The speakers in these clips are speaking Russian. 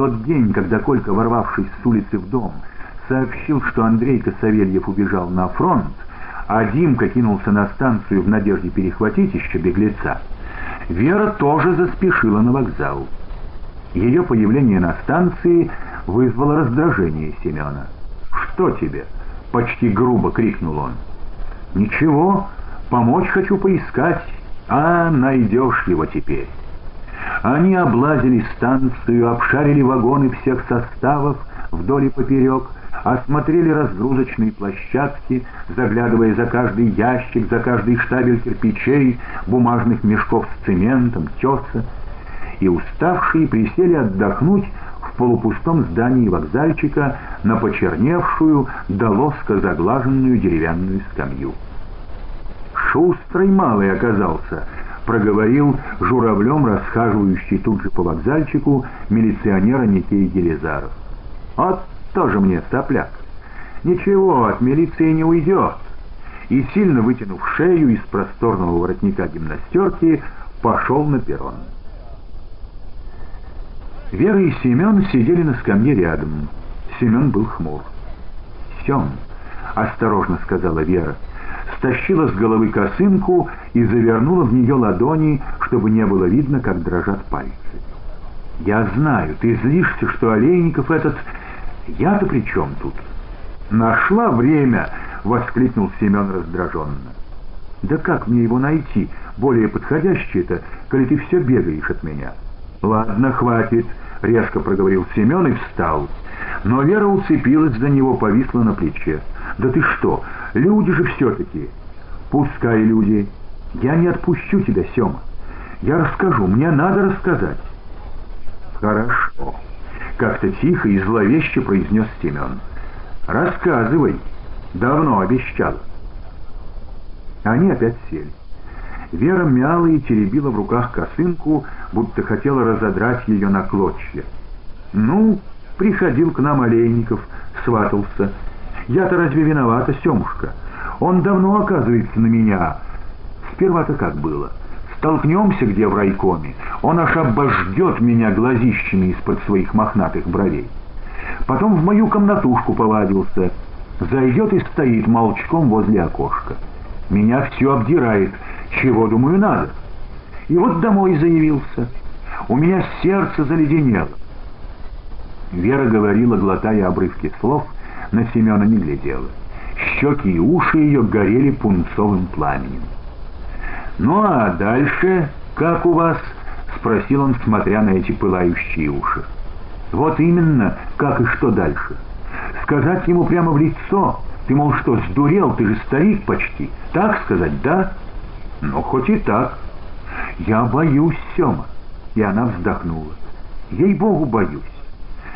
тот день, когда Колька, ворвавшись с улицы в дом, сообщил, что Андрейка Савельев убежал на фронт, а Димка кинулся на станцию в надежде перехватить еще беглеца, Вера тоже заспешила на вокзал. Ее появление на станции вызвало раздражение Семена. «Что тебе?» — почти грубо крикнул он. «Ничего, помочь хочу поискать, а найдешь его теперь». Они облазили станцию, обшарили вагоны всех составов вдоль и поперек, осмотрели разгрузочные площадки, заглядывая за каждый ящик, за каждый штабель кирпичей, бумажных мешков с цементом, теса, и уставшие присели отдохнуть в полупустом здании вокзальчика на почерневшую, до лоска заглаженную деревянную скамью. Шустрый малый оказался —— проговорил журавлем расхаживающий тут же по вокзальчику милиционера Никей Елизаров. «Вот тоже мне сопляк. Ничего, от милиции не уйдет». И, сильно вытянув шею из просторного воротника гимнастерки, пошел на перрон. Вера и Семен сидели на скамье рядом. Семен был хмур. «Сем», — осторожно сказала Вера, — стащила с головы косынку и завернула в нее ладони, чтобы не было видно, как дрожат пальцы. «Я знаю, ты злишься, что Олейников этот... Я-то при чем тут?» «Нашла время!» — воскликнул Семен раздраженно. «Да как мне его найти, более подходящее-то, коли ты все бегаешь от меня?» «Ладно, хватит», — резко проговорил Семен и встал. Но Вера уцепилась за него, повисла на плече. «Да ты что, люди же все-таки!» «Пускай люди. Я не отпущу тебя, Сема. Я расскажу, мне надо рассказать». «Хорошо», — как-то тихо и зловеще произнес Семен. «Рассказывай. Давно обещал». Они опять сели. Вера мяла и теребила в руках косынку, будто хотела разодрать ее на клочья. «Ну, приходил к нам Олейников, сватался. Я-то разве виновата, Семушка? Он давно оказывается на меня. Сперва-то как было? Столкнемся где в райкоме, он аж обождет меня глазищами из-под своих мохнатых бровей. Потом в мою комнатушку повадился, зайдет и стоит молчком возле окошка. Меня все обдирает, чего, думаю, надо. И вот домой заявился. У меня сердце заледенело. Вера говорила, глотая обрывки слов, на Семена не глядела. Щеки и уши ее горели пунцовым пламенем. «Ну а дальше как у вас?» — спросил он, смотря на эти пылающие уши. «Вот именно, как и что дальше. Сказать ему прямо в лицо, ты, мол, что, сдурел, ты же старик почти. Так сказать, да? Ну, хоть и так. Я боюсь, Сема. И она вздохнула. Ей-богу, боюсь.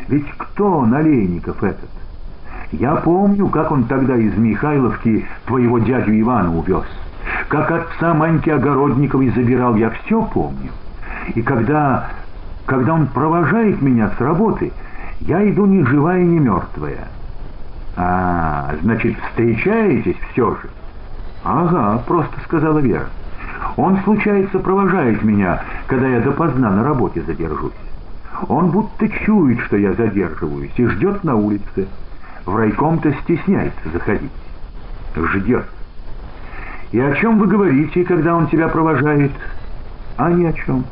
Ведь кто он, Олейников этот? Я помню, как он тогда из Михайловки твоего дядю Ивана увез. Как отца Маньки Огородниковой забирал, я все помню. И когда, когда он провожает меня с работы, я иду ни живая, ни мертвая. А, значит, встречаетесь все же? Ага, просто сказала Вера. Он, случается, провожает меня, когда я допоздна на работе задержусь. Он будто чует, что я задерживаюсь, и ждет на улице. В райком-то стесняется заходить. Ждет. И о чем вы говорите, когда он тебя провожает? А ни о чем.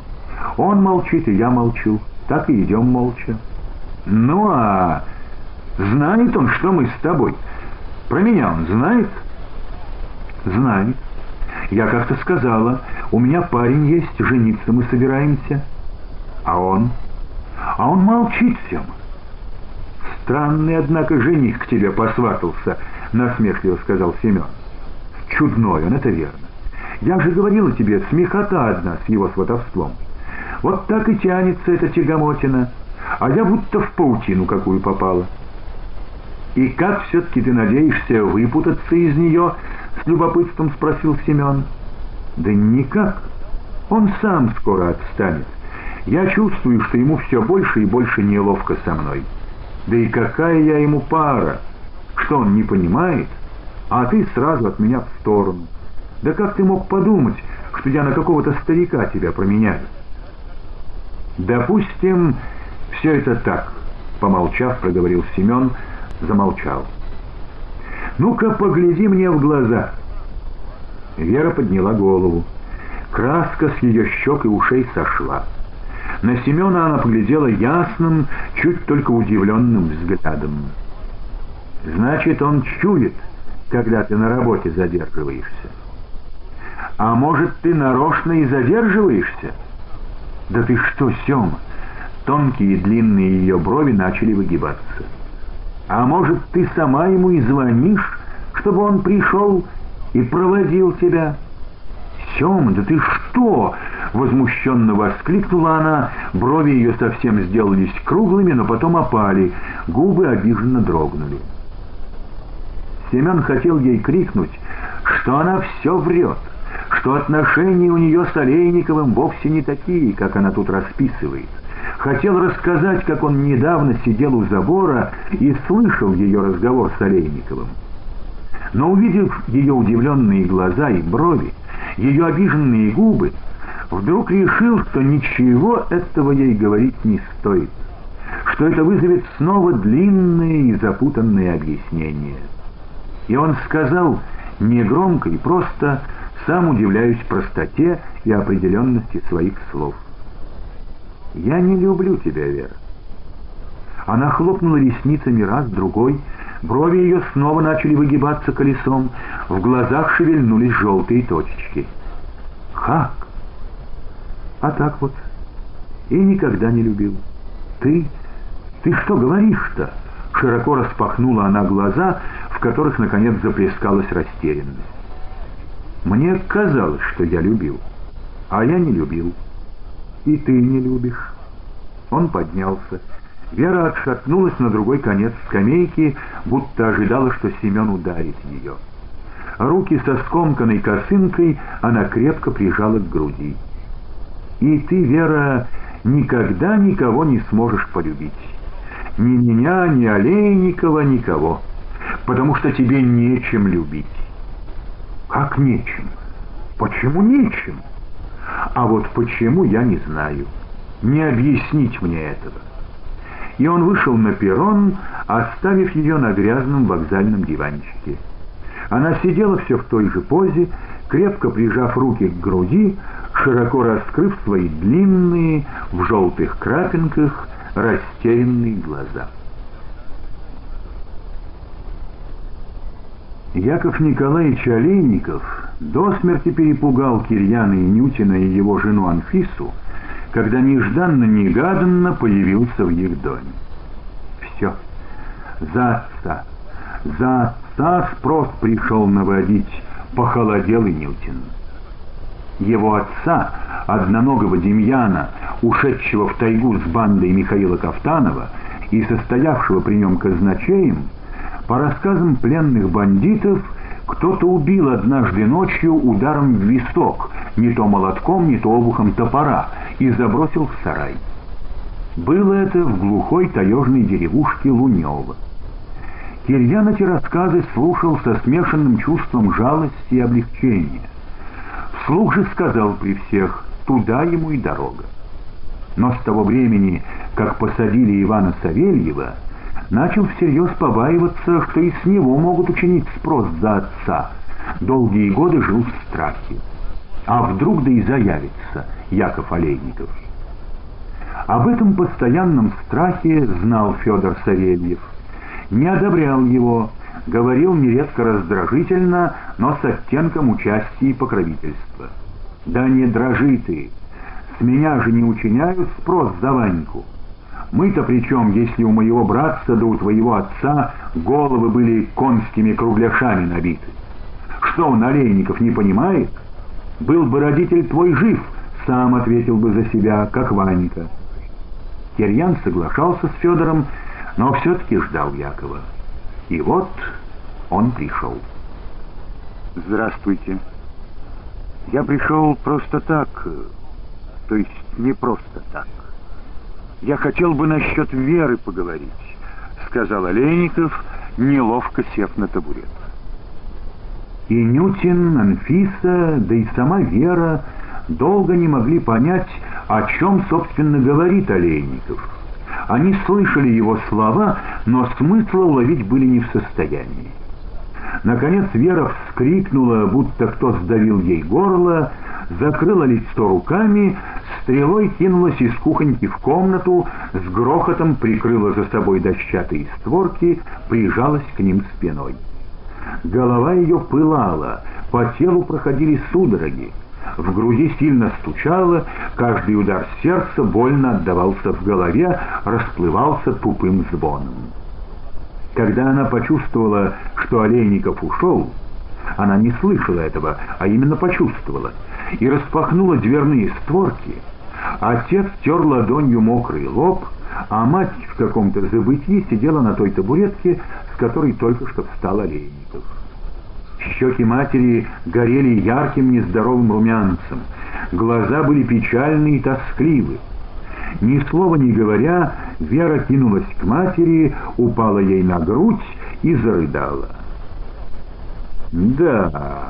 Он молчит, и я молчу. Так и идем молча. Ну а знает он, что мы с тобой? Про меня он знает? Знает. Я как-то сказала, у меня парень есть, жениться мы собираемся. А он? А он молчит всем. «Странный, однако, жених к тебе посватался», — насмешливо сказал Семен. «Чудной он, это верно. Я же говорила тебе, смехота одна с его сватовством. Вот так и тянется эта тягомотина, а я будто в паутину какую попала». «И как все-таки ты надеешься выпутаться из нее?» — с любопытством спросил Семен. «Да никак. Он сам скоро отстанет. Я чувствую, что ему все больше и больше неловко со мной». Да и какая я ему пара? Что он не понимает? А ты сразу от меня в сторону. Да как ты мог подумать, что я на какого-то старика тебя променяю? Допустим, Все это так, помолчав, проговорил Семен, замолчал. Ну-ка, погляди мне в глаза. Вера подняла голову. Краска с ее щек и ушей сошла. На Семена она поглядела ясным, чуть только удивленным взглядом. «Значит, он чует, когда ты на работе задерживаешься. А может, ты нарочно и задерживаешься?» «Да ты что, Сема?» Тонкие длинные ее брови начали выгибаться. «А может, ты сама ему и звонишь, чтобы он пришел и проводил тебя?» «Сема, да ты что?» — возмущенно воскликнула она. Брови ее совсем сделались круглыми, но потом опали. Губы обиженно дрогнули. Семен хотел ей крикнуть, что она все врет, что отношения у нее с Олейниковым вовсе не такие, как она тут расписывает. Хотел рассказать, как он недавно сидел у забора и слышал ее разговор с Олейниковым. Но увидев ее удивленные глаза и брови, ее обиженные губы, вдруг решил, что ничего этого ей говорить не стоит, что это вызовет снова длинные и запутанные объяснения. И он сказал негромко и просто, сам удивляюсь простоте и определенности своих слов. «Я не люблю тебя, Вера». Она хлопнула ресницами раз, другой, брови ее снова начали выгибаться колесом, в глазах шевельнулись желтые точечки. «Как?» «А так вот. И никогда не любил. Ты... Ты что говоришь-то?» Широко распахнула она глаза, в которых, наконец, заплескалась растерянность. «Мне казалось, что я любил, а я не любил. И ты не любишь». Он поднялся. Вера отшатнулась на другой конец скамейки, будто ожидала, что Семен ударит ее. Руки со скомканной косынкой она крепко прижала к груди. «И ты, Вера, никогда никого не сможешь полюбить. Ни меня, ни Олейникова, никого. Потому что тебе нечем любить». «Как нечем? Почему нечем?» «А вот почему, я не знаю. Не объяснить мне этого» и он вышел на перрон, оставив ее на грязном вокзальном диванчике. Она сидела все в той же позе, крепко прижав руки к груди, широко раскрыв свои длинные, в желтых крапинках, растерянные глаза. Яков Николаевич Олейников до смерти перепугал Кирьяна и Нютина и его жену Анфису, когда нежданно-негаданно появился в их доме. Все. За отца. За отца спрос пришел наводить, похолодел и Нютин. Его отца, одноногого Демьяна, ушедшего в тайгу с бандой Михаила Кафтанова и состоявшего при нем казначеем, по рассказам пленных бандитов, кто-то убил однажды ночью ударом в висок, не то молотком, не то обухом топора, и забросил в сарай. Было это в глухой таежной деревушке Лунева. Кирьян эти рассказы слушал со смешанным чувством жалости и облегчения. Вслух же сказал при всех, туда ему и дорога. Но с того времени, как посадили Ивана Савельева, начал всерьез побаиваться, что и с него могут учинить спрос за отца. Долгие годы жил в страхе. А вдруг да и заявится Яков Олейников. Об этом постоянном страхе знал Федор Савельев. Не одобрял его, говорил нередко раздражительно, но с оттенком участия и покровительства. «Да не дрожи ты! С меня же не учиняют спрос за Ваньку. Мы-то при чем, если у моего братца да у твоего отца головы были конскими кругляшами набиты? Что он, Олейников, не понимает?» Был бы родитель твой жив, сам ответил бы за себя, как Ванька. Кирьян соглашался с Федором, но все-таки ждал Якова. И вот он пришел. «Здравствуйте. Я пришел просто так, то есть не просто так. Я хотел бы насчет веры поговорить», — сказал Олейников, неловко сев на табурет. И Нютин, Анфиса, да и сама Вера долго не могли понять, о чем, собственно, говорит Олейников. Они слышали его слова, но смысла уловить были не в состоянии. Наконец Вера вскрикнула, будто кто сдавил ей горло, закрыла лицо руками, стрелой кинулась из кухоньки в комнату, с грохотом прикрыла за собой дощатые створки, прижалась к ним спиной. Голова ее пылала, по телу проходили судороги. В груди сильно стучало, каждый удар сердца больно отдавался в голове, расплывался тупым звоном. Когда она почувствовала, что Олейников ушел, она не слышала этого, а именно почувствовала, и распахнула дверные створки. Отец тер ладонью мокрый лоб, а мать в каком-то забытии сидела на той табуретке, с которой только что встал Олейников. Щеки матери горели ярким нездоровым румянцем, глаза были печальны и тоскливы. Ни слова не говоря, Вера кинулась к матери, упала ей на грудь и зарыдала. «Да,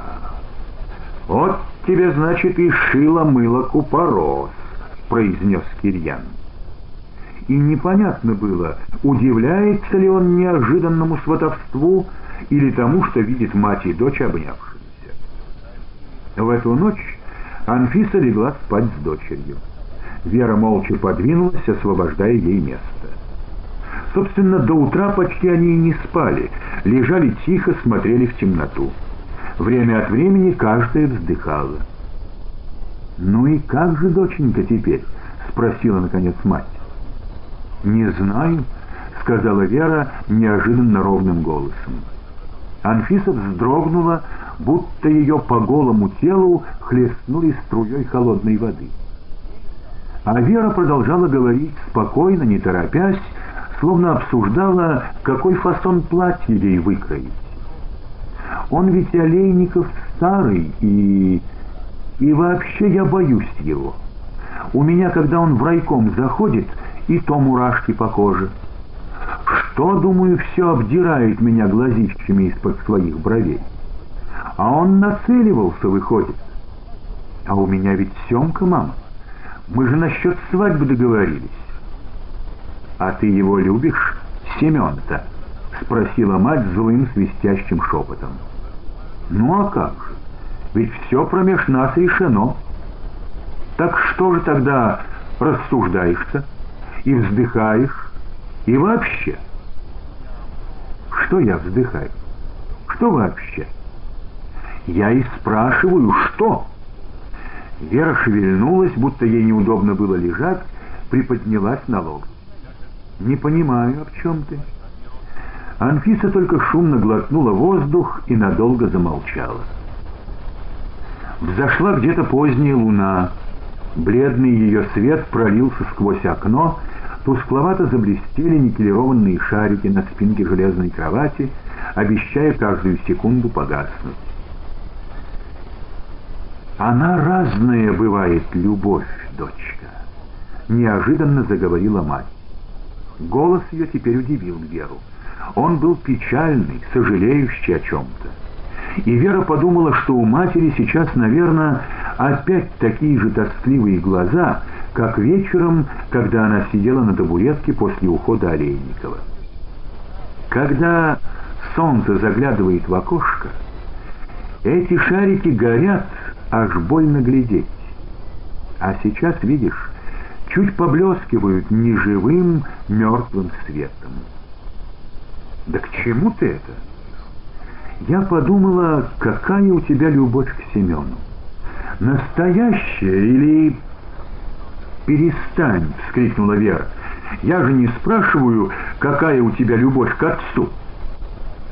вот тебе, значит, и шило мыло купорос», — произнес Кирьян. И непонятно было, удивляется ли он неожиданному сватовству или тому, что видит мать и дочь обнявшимися. В эту ночь Анфиса легла спать с дочерью. Вера молча подвинулась, освобождая ей место. Собственно, до утра почти они и не спали, лежали тихо, смотрели в темноту. Время от времени каждая вздыхала. «Ну и как же, доченька, теперь?» — спросила, наконец, мать. «Не знаю», — сказала Вера неожиданно ровным голосом. Анфиса вздрогнула, будто ее по голому телу хлестнули струей холодной воды. А Вера продолжала говорить спокойно, не торопясь, словно обсуждала, какой фасон платья ей выкроить. Он ведь Олейников старый, и... и вообще я боюсь его. У меня, когда он в райком заходит, и то мурашки по коже. Что, думаю, все обдирает меня глазищами из-под своих бровей. А он нацеливался, выходит. А у меня ведь Семка, мама. Мы же насчет свадьбы договорились. А ты его любишь, Семен-то? Спросила мать злым свистящим шепотом. Ну а как? Ведь все промеж нас решено. Так что же тогда рассуждаешься и вздыхаешь, и вообще? Что я вздыхаю? Что вообще? Я и спрашиваю, что? Вера шевельнулась, будто ей неудобно было лежать, приподнялась на лоб. «Не понимаю, о чем ты?» Анфиса только шумно глотнула воздух и надолго замолчала. Взошла где-то поздняя луна. Бледный ее свет пролился сквозь окно, тускловато заблестели никелированные шарики на спинке железной кровати, обещая каждую секунду погаснуть. Она разная бывает, любовь, дочка, неожиданно заговорила мать. Голос ее теперь удивил Веру. Он был печальный, сожалеющий о чем-то. И Вера подумала, что у матери сейчас, наверное, опять такие же тоскливые глаза, как вечером, когда она сидела на табуретке после ухода Олейникова. Когда солнце заглядывает в окошко, эти шарики горят, аж больно глядеть. А сейчас, видишь, чуть поблескивают неживым мертвым светом. Да к чему ты это? Я подумала, какая у тебя любовь к Семену. Настоящая или... «Перестань!» — вскрикнула Вера. «Я же не спрашиваю, какая у тебя любовь к отцу!»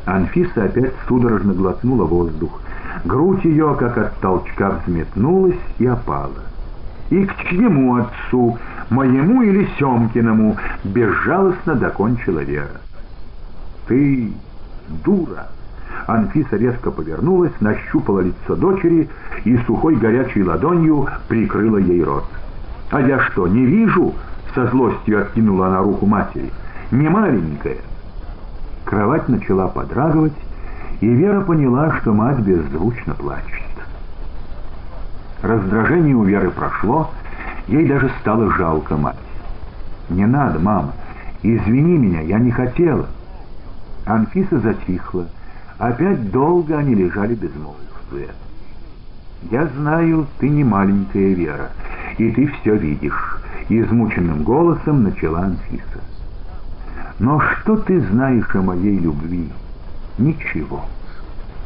Анфиса опять судорожно глотнула воздух. Грудь ее, как от толчка, взметнулась и опала. «И к чьему отцу? Моему или Семкиному?» — безжалостно докончила Вера. «Ты дура!» Анфиса резко повернулась, нащупала лицо дочери и сухой горячей ладонью прикрыла ей рот. «А я что, не вижу?» — со злостью откинула она руку матери. «Не маленькая». Кровать начала подрагивать, и Вера поняла, что мать беззвучно плачет. Раздражение у Веры прошло, ей даже стало жалко мать. «Не надо, мама, Извини меня, я не хотела». Анфиса затихла. Опять долго они лежали безмолвствуя. «Я знаю, ты не маленькая Вера, и ты все видишь», — измученным голосом начала Анфиса. «Но что ты знаешь о моей любви? Ничего.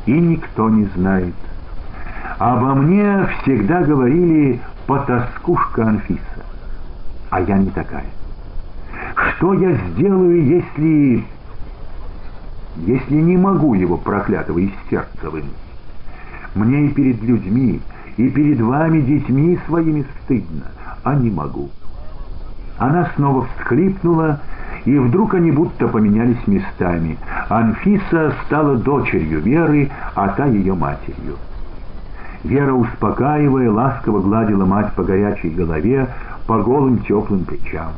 И никто не знает. Обо мне всегда говорили «потаскушка Анфиса», а я не такая. Что я сделаю, если... если не могу его проклятого из сердца вынуть? Мне и перед людьми, и перед вами, детьми своими, стыдно, а не могу. Она снова всхлипнула, и вдруг они будто поменялись местами. Анфиса стала дочерью Веры, а та ее матерью. Вера, успокаивая, ласково гладила мать по горячей голове, по голым теплым плечам.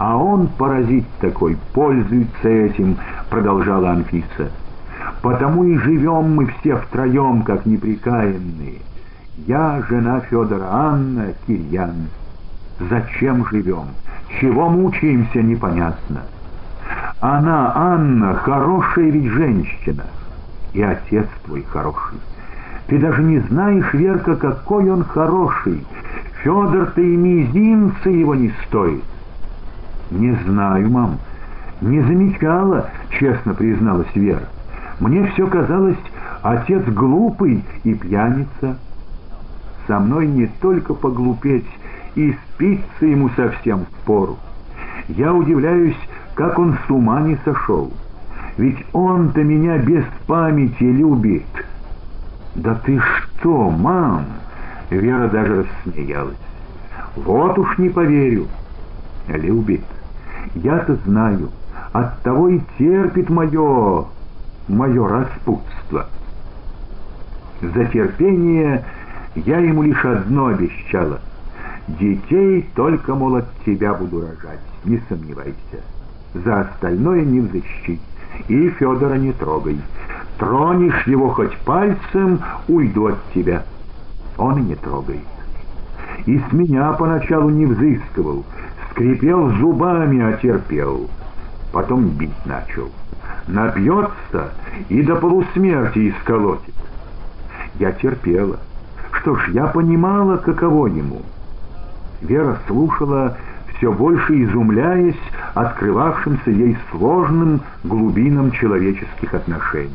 «А он, паразит такой, пользуется этим», — продолжала Анфиса. «Потому и живем мы все втроем, как неприкаянные. Я, жена Федора Анна, Кирьян. Зачем живем? Чего мучаемся, непонятно. Она, Анна, хорошая ведь женщина. И отец твой хороший. Ты даже не знаешь, Верка, какой он хороший. Федор-то и мизинца его не стоит. Не знаю, мам. Не замечала, честно призналась Вера. Мне все казалось, отец глупый и пьяница. Со мной не только поглупеть, и спится ему совсем в пору. Я удивляюсь, как он с ума не сошел. Ведь он-то меня без памяти любит. Да ты что, мам? Вера даже рассмеялась. Вот уж не поверю. Любит. Я-то знаю. Оттого и терпит мое... мое распутство. За терпение я ему лишь одно обещала. Детей только, мол, от тебя буду рожать, не сомневайся. За остальное не взыщи. И Федора не трогай. Тронешь его хоть пальцем, уйду от тебя. Он и не трогает. И с меня поначалу не взыскивал, скрипел зубами, а терпел. Потом бить начал. Напьется и до полусмерти исколотит. Я терпела. Что ж, я понимала, каково ему. Вера слушала, все больше изумляясь открывавшимся ей сложным глубинам человеческих отношений.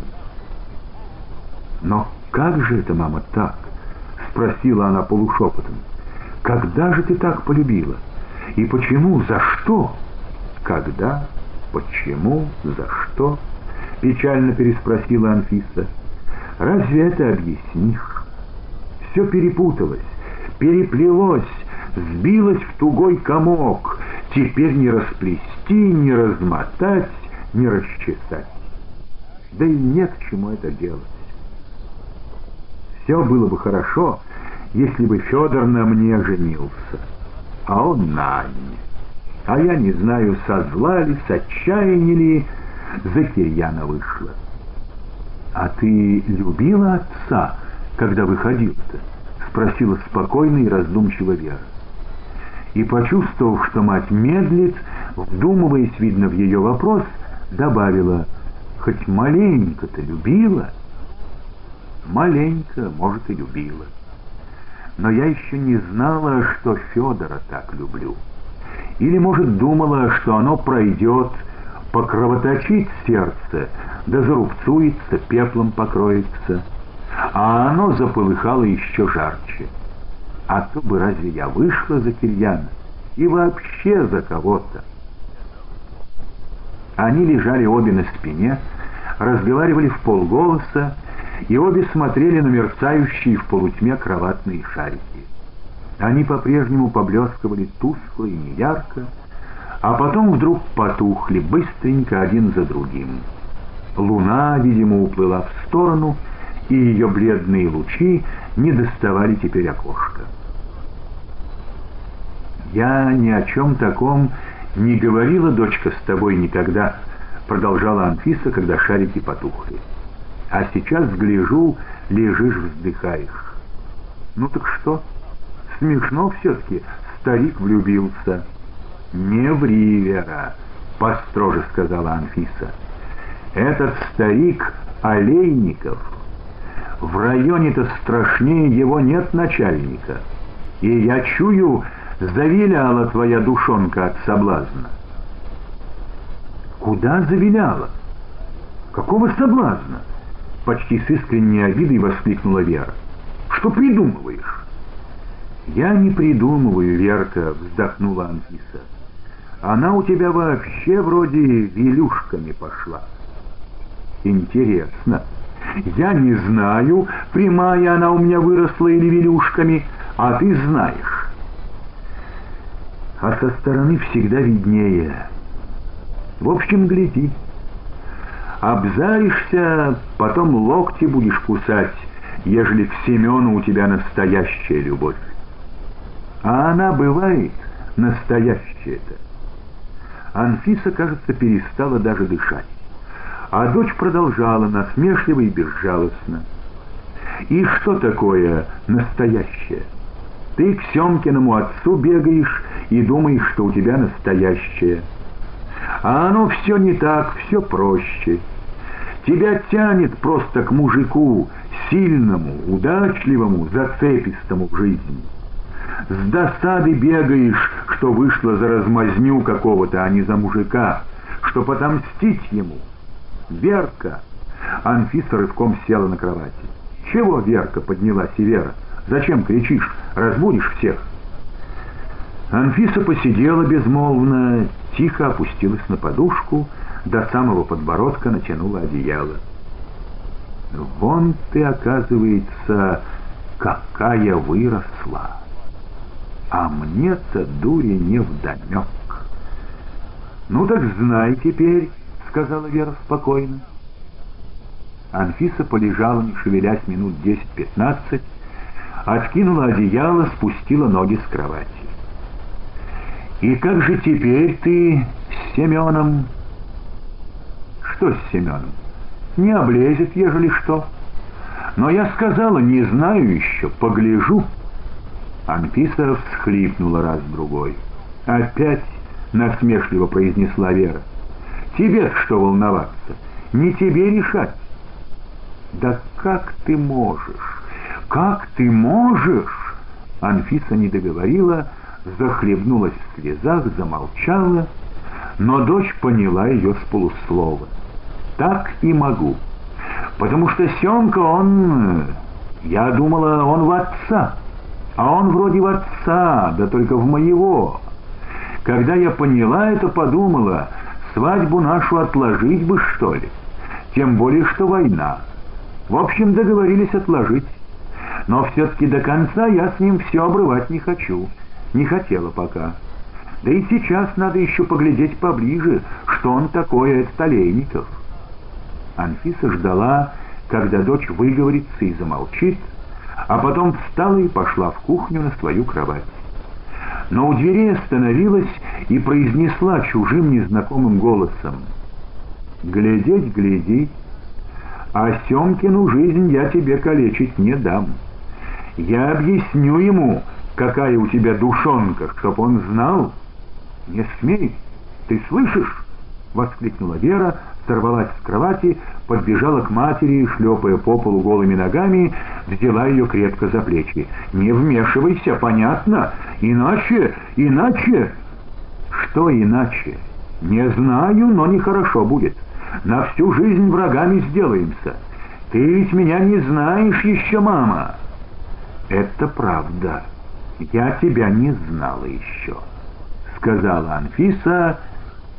«Но как же это, мама, так?» — спросила она полушепотом. «Когда же ты так полюбила? И почему? За что?» «Когда? Почему? За что?» — печально переспросила Анфиса. «Разве это объяснишь?» Все перепуталось, переплелось, сбилось в тугой комок, теперь не расплести, не размотать, не расчесать. Да и нет к чему это делать. Все было бы хорошо, если бы Федор на мне женился, а он на Анне. А я не знаю, со зла ли, с отчаяния ли, за Кирьяна вышла. А ты любила отца, когда выходил-то? Спросила спокойно и раздумчиво Вера и, почувствовав, что мать медлит, вдумываясь, видно, в ее вопрос, добавила, «Хоть маленько-то любила?» «Маленько, может, и любила. Но я еще не знала, что Федора так люблю. Или, может, думала, что оно пройдет, покровоточит сердце, да зарубцуется, пеплом покроется, а оно заполыхало еще жарче». А то бы разве я вышла за Кирьяна? И вообще за кого-то. Они лежали обе на спине, разговаривали в полголоса, и обе смотрели на мерцающие в полутьме кроватные шарики. Они по-прежнему поблескивали тускло и неярко, а потом вдруг потухли быстренько один за другим. Луна, видимо, уплыла в сторону, и ее бледные лучи не доставали теперь окошка. «Я ни о чем таком не говорила, дочка, с тобой никогда», — продолжала Анфиса, когда шарики потухли. «А сейчас, гляжу, лежишь, вздыхаешь. Ну так что? Смешно все-таки, старик влюбился». «Не ври, Вера, — построже сказала Анфиса. «Этот старик Олейников. В районе-то страшнее его нет начальника. И я чую, завиляла твоя душонка от соблазна». «Куда завиляла? Какого соблазна?» Почти с искренней обидой воскликнула Вера. «Что придумываешь?» «Я не придумываю, Верка», — вздохнула Анфиса. «Она у тебя вообще вроде вилюшками пошла». «Интересно. Я не знаю, прямая она у меня выросла или вилюшками, а ты знаешь». «А со стороны всегда виднее. В общем, гляди. Обзаришься, потом локти будешь кусать, ежели к Семену у тебя настоящая любовь. А она бывает настоящая-то. Анфиса, кажется, перестала даже дышать. А дочь продолжала насмешливо и безжалостно. «И что такое настоящее? Ты к Семкиному отцу бегаешь и думаешь, что у тебя настоящее. А оно все не так, все проще. Тебя тянет просто к мужику, сильному, удачливому, зацепистому в жизни. С досады бегаешь, что вышло за размазню какого-то, а не за мужика, что потомстить ему. Верка! Анфиса рывком села на кровати. «Чего, Верка?» — подняла Севера. «Зачем кричишь? Разбудишь всех!» Анфиса посидела безмолвно, тихо опустилась на подушку, до самого подбородка натянула одеяло. «Вон ты, оказывается, какая выросла!» А мне-то дури не вдомек. «Ну так знай теперь», — сказала Вера спокойно. Анфиса полежала, не шевелясь минут десять-пятнадцать, откинула одеяло, спустила ноги с кровати. «И как же теперь ты с Семеном?» «Что с Семеном? Не облезет, ежели что. Но я сказала, не знаю еще, погляжу». Анфиса всхлипнула раз-другой. «Опять?» — насмешливо произнесла Вера. тебе что волноваться? Не тебе решать». «Да как ты можешь? Как ты можешь?» Анфиса не договорила, захлебнулась в слезах, замолчала, но дочь поняла ее с полуслова. «Так и могу. Потому что Семка, он... Я думала, он в отца». А он вроде в отца, да только в моего. Когда я поняла это, подумала, свадьбу нашу отложить бы, что ли. Тем более, что война. В общем, договорились отложить. Но все-таки до конца я с ним все обрывать не хочу. Не хотела пока. Да и сейчас надо еще поглядеть поближе, что он такое от Столейников. Анфиса ждала, когда дочь выговорится и замолчит, а потом встала и пошла в кухню на свою кровать. Но у двери остановилась и произнесла чужим незнакомым голосом. «Глядеть, гляди, а Семкину жизнь я тебе калечить не дам. Я объясню ему, какая у тебя душонка, чтоб он знал. Не смей, ты слышишь?» — воскликнула Вера, сорвалась с кровати, подбежала к матери, шлепая по полу голыми ногами, взяла ее крепко за плечи. «Не вмешивайся, понятно? Иначе, иначе...» «Что иначе?» «Не знаю, но нехорошо будет. На всю жизнь врагами сделаемся. Ты ведь меня не знаешь еще, мама!» «Это правда. Я тебя не знала еще», — сказала Анфиса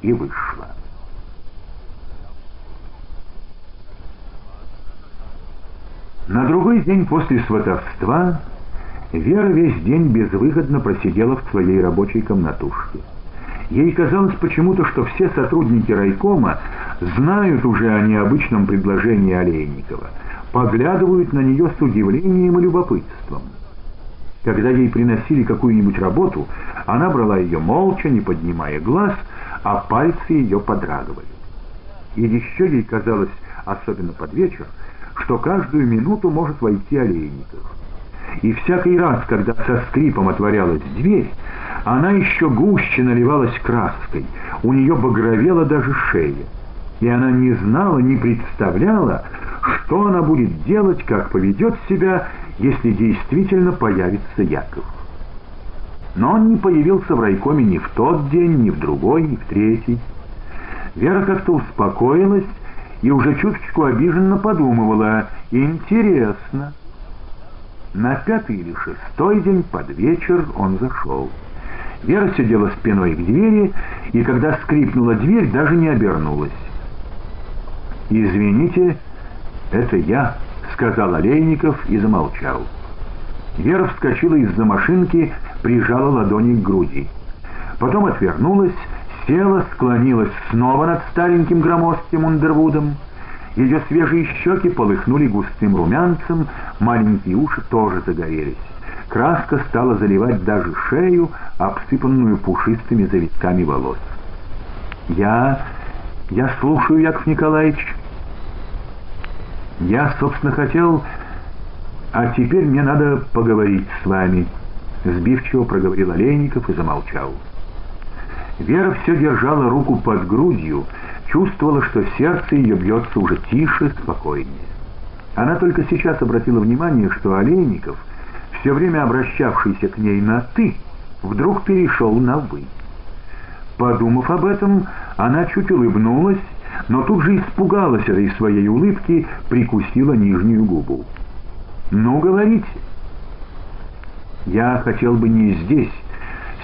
и вышла. На другой день после сватовства Вера весь день безвыходно просидела в своей рабочей комнатушке. Ей казалось почему-то, что все сотрудники райкома знают уже о необычном предложении Олейникова, поглядывают на нее с удивлением и любопытством. Когда ей приносили какую-нибудь работу, она брала ее молча, не поднимая глаз, а пальцы ее подрагивали. И еще ей казалось, особенно под вечер, что каждую минуту может войти Олейников. и всякий раз, когда со скрипом отворялась дверь, она еще гуще наливалась краской, у нее багровела даже шея, и она не знала, не представляла, что она будет делать, как поведет себя, если действительно появится Яков. Но он не появился в райкоме ни в тот день, ни в другой, ни в третий. Вера как-то успокоилась и уже чуточку обиженно подумывала «Интересно». На пятый или шестой день под вечер он зашел. Вера сидела спиной к двери, и когда скрипнула дверь, даже не обернулась. «Извините, это я», — сказал Олейников и замолчал. Вера вскочила из-за машинки, прижала ладони к груди. Потом отвернулась, села, склонилась снова над стареньким громоздким Ундервудом. Ее свежие щеки полыхнули густым румянцем, маленькие уши тоже загорелись. Краска стала заливать даже шею, обсыпанную пушистыми завитками волос. «Я... я слушаю, Яков Николаевич». «Я, собственно, хотел... А теперь мне надо поговорить с вами», — сбивчиво проговорил Олейников и замолчал. Вера все держала руку под грудью, чувствовала, что сердце ее бьется уже тише, спокойнее. Она только сейчас обратила внимание, что Олейников, все время обращавшийся к ней на «ты», вдруг перешел на «вы». Подумав об этом, она чуть улыбнулась, но тут же испугалась этой своей улыбки, прикусила нижнюю губу. «Ну, говорите». «Я хотел бы не здесь.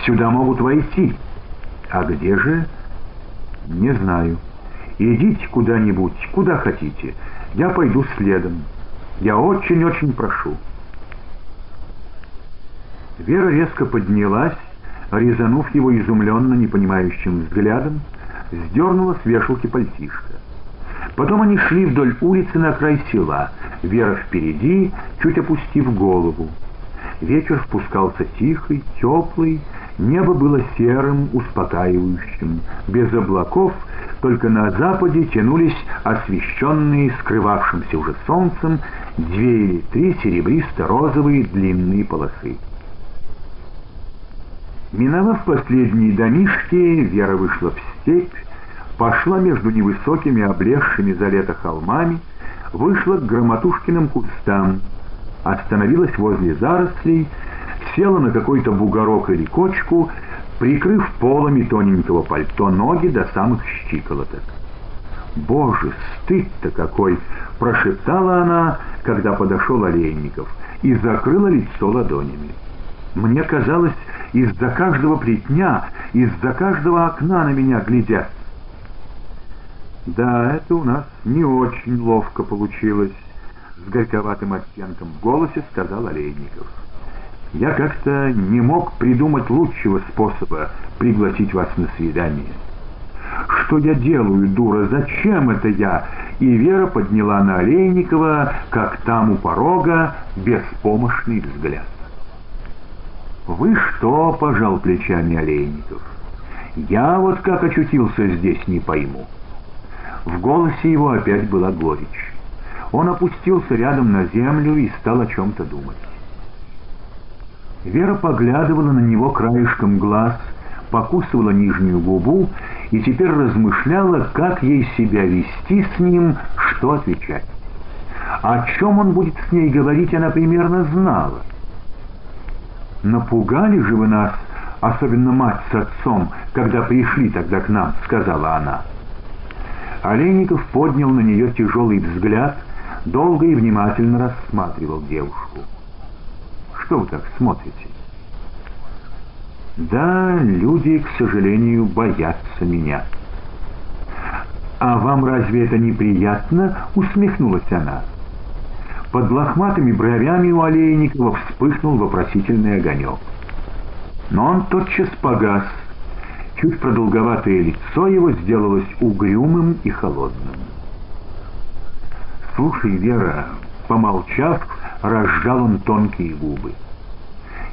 Сюда могут войти». «А где же?» «Не знаю. Идите куда-нибудь, куда хотите. Я пойду следом. Я очень-очень прошу». Вера резко поднялась, резанув его изумленно непонимающим взглядом, сдернула с вешалки пальтишко. Потом они шли вдоль улицы на край села, Вера впереди, чуть опустив голову. Вечер спускался тихий, теплый, Небо было серым, успокаивающим, без облаков, только на западе тянулись освещенные скрывавшимся уже солнцем две или три серебристо-розовые длинные полосы. Миновав последние домишки, Вера вышла в степь, пошла между невысокими, облезшими за лето холмами, вышла к громотушкиным кустам, остановилась возле зарослей, села на какой-то бугорок или кочку, прикрыв полами тоненького пальто ноги до самых щиколоток. «Боже, стыд-то какой!» — прошептала она, когда подошел Олейников, и закрыла лицо ладонями. «Мне казалось, из-за каждого плетня, из-за каждого окна на меня глядят». «Да, это у нас не очень ловко получилось», — с горьковатым оттенком в голосе сказал Олейников. Я как-то не мог придумать лучшего способа пригласить вас на свидание. Что я делаю, дура, зачем это я? И Вера подняла на Олейникова, как там у порога, беспомощный взгляд. «Вы что?» — пожал плечами Олейников. «Я вот как очутился здесь, не пойму». В голосе его опять была горечь. Он опустился рядом на землю и стал о чем-то думать. Вера поглядывала на него краешком глаз, покусывала нижнюю губу и теперь размышляла, как ей себя вести с ним, что отвечать. О чем он будет с ней говорить, она примерно знала. «Напугали же вы нас, особенно мать с отцом, когда пришли тогда к нам», — сказала она. Олейников поднял на нее тяжелый взгляд, долго и внимательно рассматривал девушку. Что вы так смотрите? Да, люди, к сожалению, боятся меня. А вам разве это неприятно? Усмехнулась она. Под лохматыми бровями у Олейникова вспыхнул вопросительный огонек. Но он тотчас погас. Чуть продолговатое лицо его сделалось угрюмым и холодным. «Слушай, Вера», — помолчав, разжал он тонкие губы.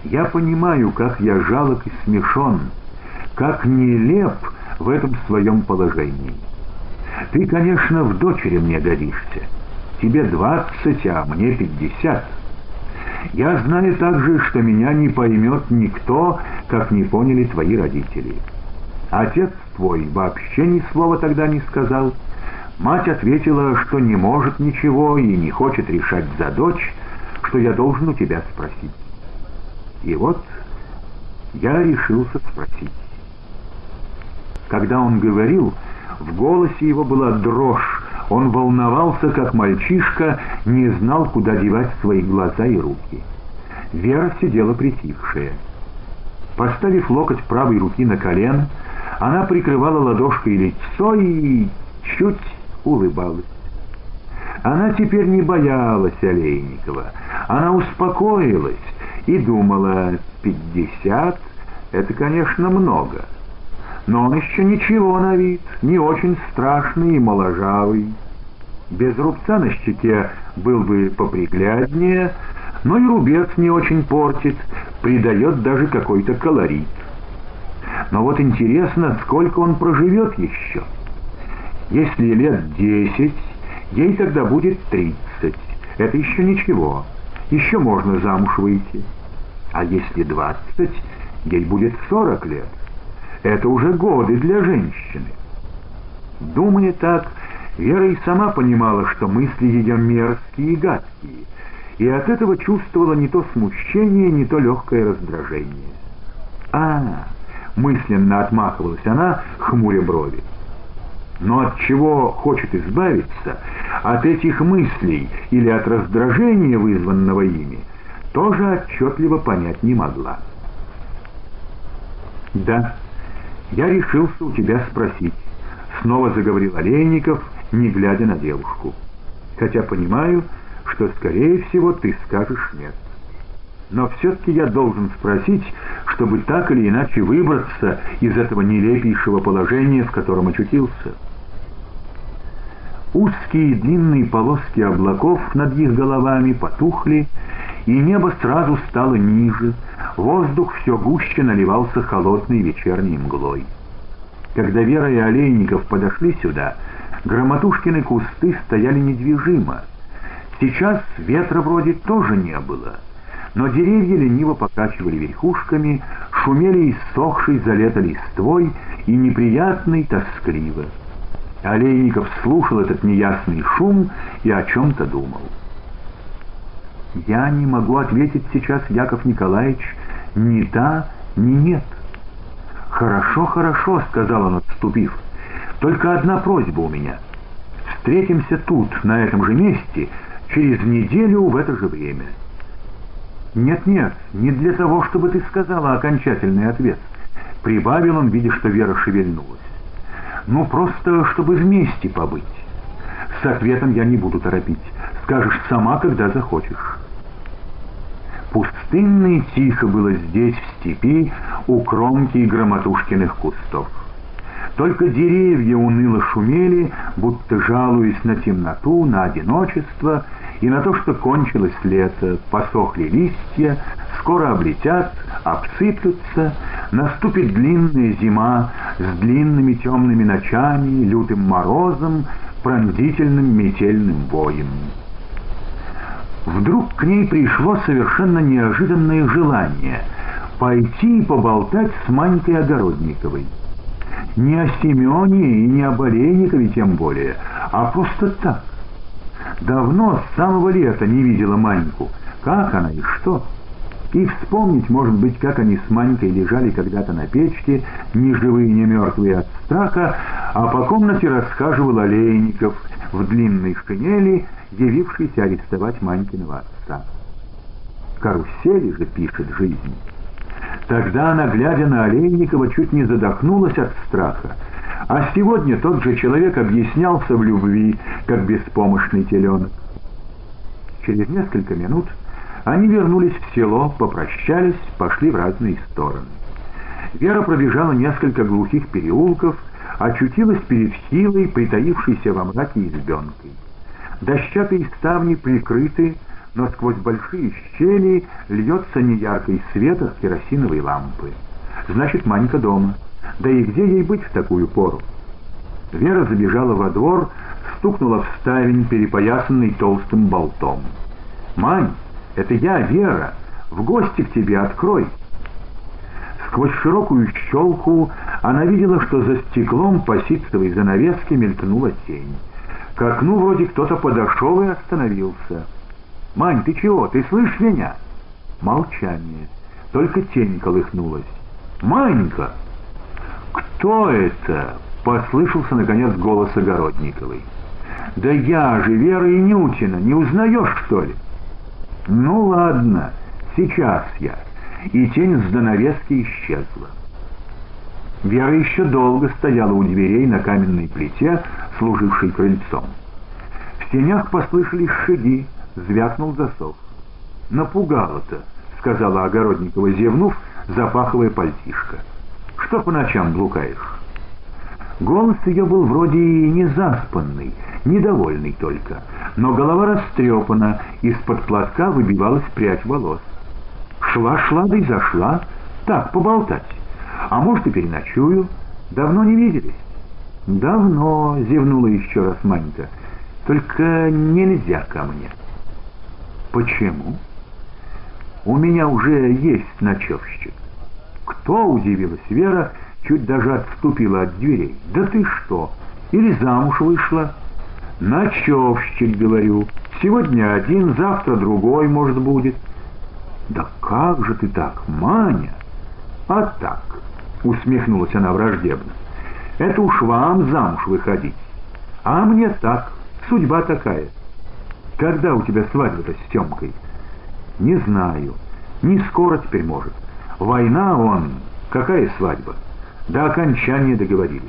Я понимаю, как я жалок и смешон, как нелеп в этом своем положении. Ты, конечно, в дочери мне годишься. Тебе двадцать, а мне пятьдесят. Я знаю также, что меня не поймет никто, как не поняли твои родители. Отец твой вообще ни слова тогда не сказал. Мать ответила, что не может ничего и не хочет решать за дочь, что я должен у тебя спросить. И вот я решился спросить. Когда он говорил, в голосе его была дрожь, он волновался, как мальчишка, не знал, куда девать свои глаза и руки. Вера сидела притихшая. Поставив локоть правой руки на колено, она прикрывала ладошкой лицо и чуть улыбалась. Она теперь не боялась Олейникова. Она успокоилась и думала, пятьдесят — это, конечно, много. Но он еще ничего на вид, не очень страшный и моложавый. Без рубца на щеке был бы попригляднее, но и рубец не очень портит, придает даже какой-то колорит. Но вот интересно, сколько он проживет еще. Если лет десять, ей тогда будет тридцать. Это еще ничего. Еще можно замуж выйти. А если двадцать, ей будет сорок лет. Это уже годы для женщины. Думая так, Вера и сама понимала, что мысли ее мерзкие и гадкие, и от этого чувствовала не то смущение, не то легкое раздражение. «А, мысленно отмахивалась она, хмуря брови. Но от чего хочет избавиться, от этих мыслей или от раздражения, вызванного ими, тоже отчетливо понять не могла. «Да, я решился у тебя спросить», — снова заговорил Олейников, не глядя на девушку. «Хотя понимаю, что, скорее всего, ты скажешь нет. Но все-таки я должен спросить, чтобы так или иначе выбраться из этого нелепейшего положения, в котором очутился». Узкие длинные полоски облаков над их головами потухли, и небо сразу стало ниже, воздух все гуще наливался холодной вечерней мглой. Когда Вера и Олейников подошли сюда, громотушкины кусты стояли недвижимо. Сейчас ветра вроде тоже не было, но деревья лениво покачивали верхушками, шумели иссохшей за лето листвой и неприятной тоскливо. Олейников слушал этот неясный шум и о чем-то думал. «Я не могу ответить сейчас, Яков Николаевич, ни да, ни нет». «Хорошо, хорошо», — сказал он, отступив. «Только одна просьба у меня. Встретимся тут, на этом же месте, через неделю в это же время». «Нет-нет, не для того, чтобы ты сказала окончательный ответ», — прибавил он, видя, что Вера шевельнулась. Ну, просто, чтобы вместе побыть. С ответом я не буду торопить. Скажешь сама, когда захочешь. Пустынно и тихо было здесь, в степи, у кромки громотушкиных кустов. Только деревья уныло шумели, будто жалуясь на темноту, на одиночество и на то, что кончилось лето, посохли листья, скоро облетят, обсыплются, наступит длинная зима с длинными темными ночами, лютым морозом, пронзительным метельным боем. Вдруг к ней пришло совершенно неожиданное желание пойти и поболтать с Манькой Огородниковой. Не о Семене и не о Олейникове тем более, а просто так. Давно, с самого лета, не видела Маньку. Как она и что? И вспомнить, может быть, как они с Манькой лежали когда-то на печке, ни живые, ни мертвые от страха, а по комнате расхаживал Олейников в длинной шинели, явившийся арестовать Манькиного отца. Карусели же пишет жизнь. Тогда она, глядя на Олейникова, чуть не задохнулась от страха. А сегодня тот же человек объяснялся в любви, как беспомощный теленок. Через несколько минут они вернулись в село, попрощались, пошли в разные стороны. Вера пробежала несколько глухих переулков, очутилась перед хилой, притаившейся во мраке избенкой. Дощатые ставни прикрыты, но сквозь большие щели льется неяркий свет от керосиновой лампы. Значит, Манька дома. Да и где ей быть в такую пору? Вера забежала во двор, стукнула в ставень, перепоясанный толстым болтом. «Мань, Это я, Вера. В гости к тебе открой!» Сквозь широкую щелку она видела, что за стеклом по ситцевой занавеске мелькнула тень. К окну вроде кто-то подошел и остановился. «Мань, ты чего? Ты слышишь меня?» Молчание. Только тень колыхнулась. «Манька!» «Кто это?» — послышался, наконец, голос Огородниковой. «Да я же, Вера Инютина, не узнаешь, что ли?» «Ну ладно, сейчас я» и тень с занавески исчезла. Вера еще долго стояла у дверей на каменной плите, служившей крыльцом. В тенях послышались шаги, звякнул засов. «Напугало-то», — сказала Огородникова, зевнув, запаховая пальтишко. «Что по ночам блукаешь?» Голос ее был вроде и не заспанный, недовольный только, но голова растрепана, из-под платка выбивалась прядь волос. Шла-шла, да и зашла. Так, поболтать. А может, и переночую. Давно не виделись? Давно, зевнула еще раз Манька. Только нельзя ко мне. Почему? У меня уже есть ночевщик. Кто, удивилась Вера, чуть даже отступила от дверей. Да ты что, или замуж вышла? Ночевщик, говорю. Сегодня один, завтра другой, может, будет. «Да как же ты так, Маня?» «А так», — усмехнулась она враждебно, — «это уж вам замуж выходить. А мне так, судьба такая. Когда у тебя свадьба-то с Тёмкой?» «Не знаю. Не скоро теперь может. Война он. Какая свадьба? До окончания договорились».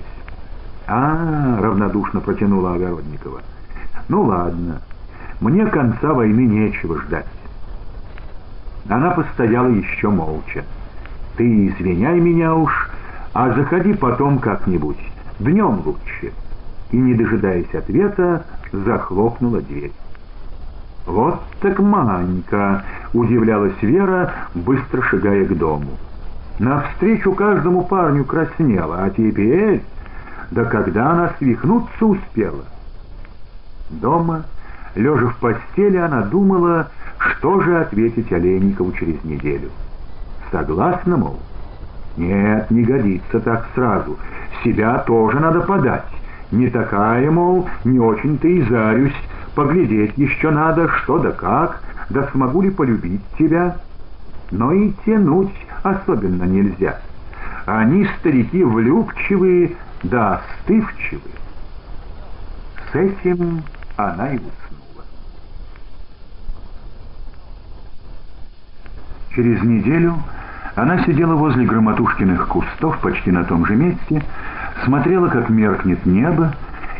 «А, — равнодушно протянула Огородникова. Ну ладно, мне конца войны нечего ждать. Она постояла еще молча. «Ты извиняй меня уж, а заходи потом как-нибудь, днем лучше». И, не дожидаясь ответа, захлопнула дверь. «Вот так Манька!» — удивлялась Вера, быстро шагая к дому. Навстречу каждому парню краснела, а теперь... Да когда она свихнуться успела? Дома, лежа в постели, она думала что же ответить Олейникову через неделю? Согласна, мол? Нет, не годится так сразу. Себя тоже надо подать. Не такая, мол, не очень-то и зарюсь. Поглядеть еще надо, что да как, да смогу ли полюбить тебя. Но и тянуть особенно нельзя. Они, старики, влюбчивые да остывчивые. С этим она и уснула. Через неделю она сидела возле громотушкиных кустов почти на том же месте, смотрела, как меркнет небо,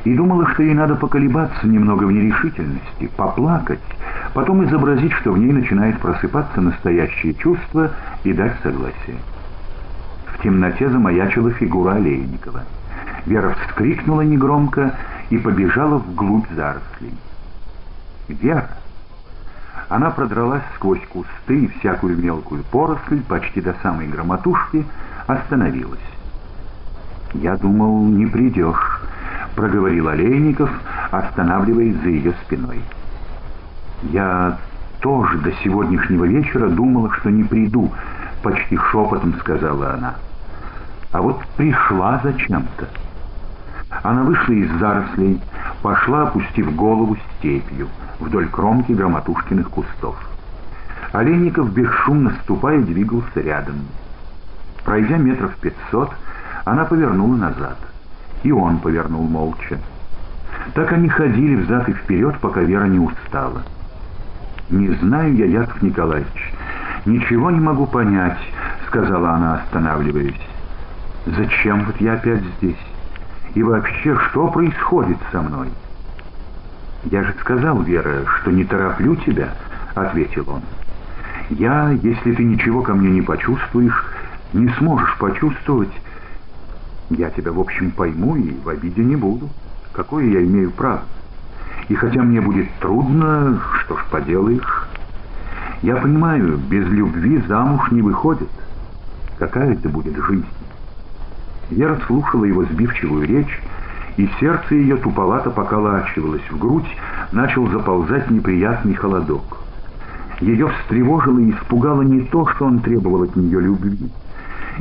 и думала, что ей надо поколебаться немного в нерешительности, поплакать, потом изобразить, что в ней начинает просыпаться настоящее чувство и дать согласие. В темноте замаячила фигура Олейникова. Вера вскрикнула негромко и побежала вглубь зарослей. «Вера!» Она продралась сквозь кусты и всякую мелкую поросль, почти до самой громотушки, остановилась. «Я думал, не придешь», — проговорил Олейников, останавливаясь за ее спиной. «Я тоже до сегодняшнего вечера думала, что не приду», — почти шепотом сказала она. «А вот пришла зачем-то». Она вышла из зарослей, пошла, опустив голову степью вдоль кромки громотушкиных кустов. Олейников, бесшумно ступая, двигался рядом. Пройдя метров пятьсот, она повернула назад. И он повернул молча. Так они ходили взад и вперед, пока Вера не устала. «Не знаю я, Яков Николаевич, ничего не могу понять», — сказала она, останавливаясь. «Зачем вот я опять здесь? И вообще, что происходит со мной?» «Я же сказал, Вера, что не тороплю тебя», — ответил он. «Я, если ты ничего ко мне не почувствуешь, не сможешь почувствовать, я тебя, в общем, пойму и в обиде не буду. Какое я имею право? И хотя мне будет трудно, что ж поделаешь? Я понимаю, без любви замуж не выходит. Какая это будет жизнь?» Вера слушала его сбивчивую речь, и сердце ее туповато поколачивалось, в грудь начал заползать неприятный холодок. Ее встревожило и испугало не то, что он требовал от нее любви.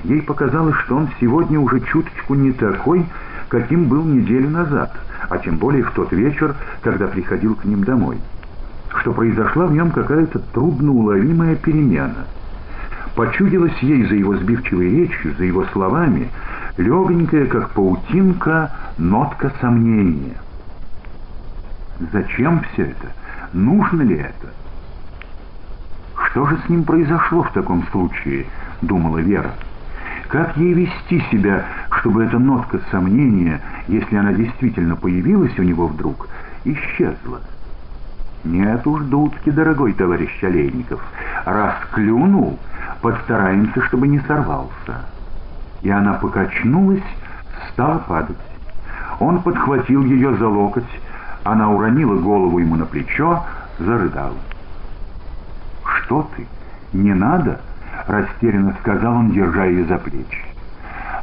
Ей показалось, что он сегодня уже чуточку не такой, каким был неделю назад, а тем более в тот вечер, когда приходил к ним домой. Что произошла в нем какая-то трудноуловимая перемена. Почудилась ей за его сбивчивой речью, за его словами, легонькая, как паутинка, нотка сомнения. Зачем все это? Нужно ли это? Что же с ним произошло в таком случае, думала Вера. Как ей вести себя, чтобы эта нотка сомнения, если она действительно появилась у него вдруг, исчезла? Нет уж, дудки, дорогой товарищ Олейников, раз клюнул, постараемся, чтобы не сорвался. И она покачнулась, стала падать. Он подхватил ее за локоть, она уронила голову ему на плечо, зарыдала. «Что ты? Не надо?» — растерянно сказал он, держа ее за плечи.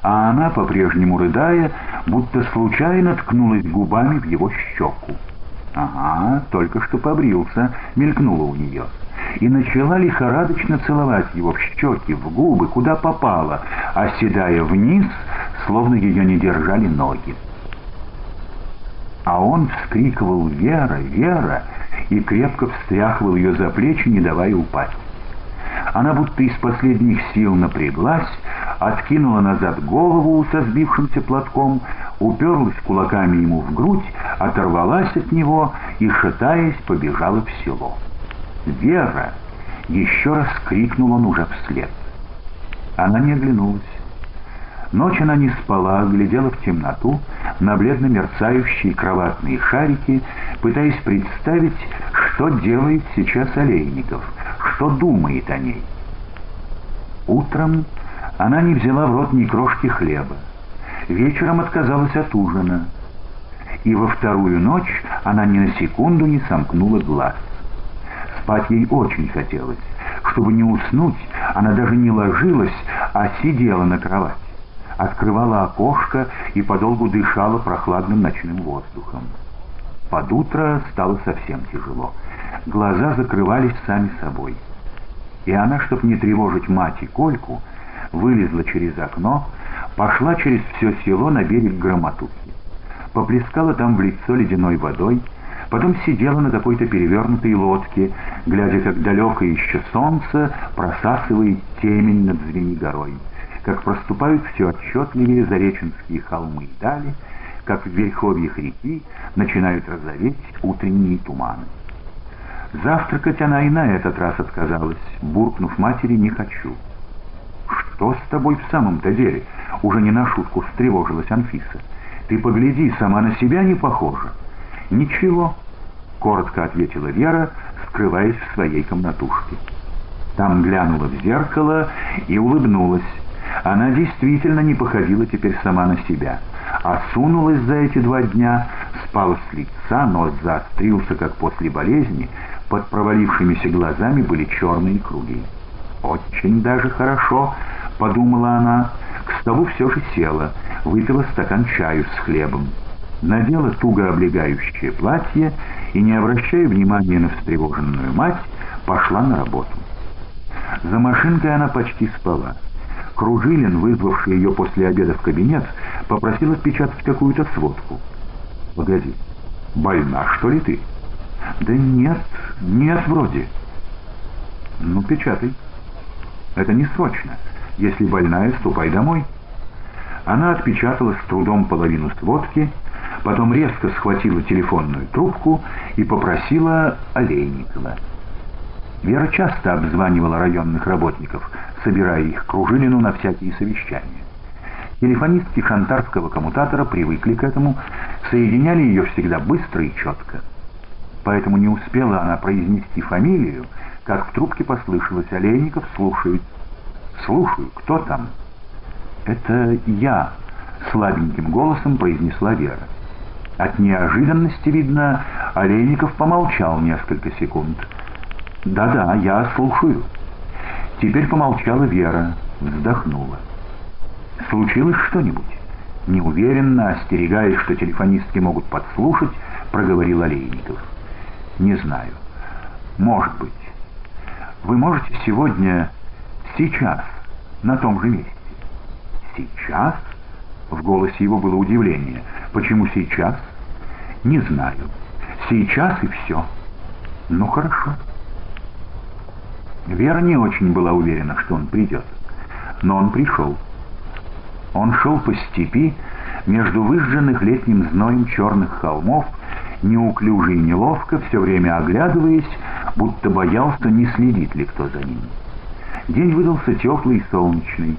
А она, по-прежнему рыдая, будто случайно ткнулась губами в его щеку. «Ага, только что побрился», — мелькнуло у нее. И начала лихорадочно целовать его в щеки, в губы, куда попало, оседая вниз, словно ее не держали ноги. А он вскрикивал «Вера! Вера!» и крепко встряхивал ее за плечи, не давая упасть. Она будто из последних сил напряглась, откинула назад голову со сбившимся платком, уперлась кулаками ему в грудь, оторвалась от него и, шатаясь, побежала в село. «Вера!» — еще раз крикнул он уже вслед. Она не оглянулась. Ночь она не спала, глядела в темноту, на бледно мерцающие кроватные шарики, пытаясь представить, что делает сейчас Олейников, что думает о ней. Утром она не взяла в рот ни крошки хлеба. Вечером отказалась от ужина. И во вторую ночь она ни на секунду не сомкнула глаз. Спать ей очень хотелось. Чтобы не уснуть, она даже не ложилась, а сидела на кровати открывала окошко и подолгу дышала прохладным ночным воздухом. Под утро стало совсем тяжело. Глаза закрывались сами собой. И она, чтобы не тревожить мать и Кольку, вылезла через окно, пошла через все село на берег Громотухи. Поплескала там в лицо ледяной водой, потом сидела на какой-то перевернутой лодке, глядя, как далекое еще солнце просасывает темень над Звенигорой как проступают все отчетливее зареченские холмы и дали, как в верховьях реки начинают розоветь утренние туманы. Завтракать она и на этот раз отказалась, буркнув матери «не хочу». «Что с тобой в самом-то деле?» — уже не на шутку встревожилась Анфиса. «Ты погляди, сама на себя не похожа». «Ничего», — коротко ответила Вера, скрываясь в своей комнатушке. Там глянула в зеркало и улыбнулась, она действительно не походила теперь сама на себя. Осунулась за эти два дня, спала с лица, нос заострился, как после болезни, под провалившимися глазами были черные круги. «Очень даже хорошо», — подумала она, к столу все же села, выпила стакан чаю с хлебом. Надела туго облегающее платье и, не обращая внимания на встревоженную мать, пошла на работу. За машинкой она почти спала. Кружилин, вызвавший ее после обеда в кабинет, попросил отпечатать какую-то сводку. «Погоди, больна, что ли ты?» «Да нет, нет вроде». «Ну, печатай. Это не срочно. Если больная, ступай домой». Она отпечатала с трудом половину сводки, потом резко схватила телефонную трубку и попросила Олейникова. Вера часто обзванивала районных работников, собирая их Кружилину на всякие совещания. Телефонистки шантарского коммутатора привыкли к этому, соединяли ее всегда быстро и четко. Поэтому не успела она произнести фамилию, как в трубке послышалось «Олейников слушает». «Слушаю, кто там?» «Это я», — слабеньким голосом произнесла Вера. От неожиданности, видно, Олейников помолчал несколько секунд — «Да-да, я слушаю». Теперь помолчала Вера, вздохнула. «Случилось что-нибудь?» Неуверенно, остерегаясь, что телефонистки могут подслушать, проговорил Олейников. «Не знаю. Может быть. Вы можете сегодня, сейчас, на том же месте. Сейчас? В голосе его было удивление. Почему сейчас? Не знаю. Сейчас и все. Ну хорошо. Вера не очень была уверена, что он придет. Но он пришел. Он шел по степи между выжженных летним зноем черных холмов, неуклюже и неловко, все время оглядываясь, будто боялся, не следит ли кто за ним. День выдался теплый и солнечный.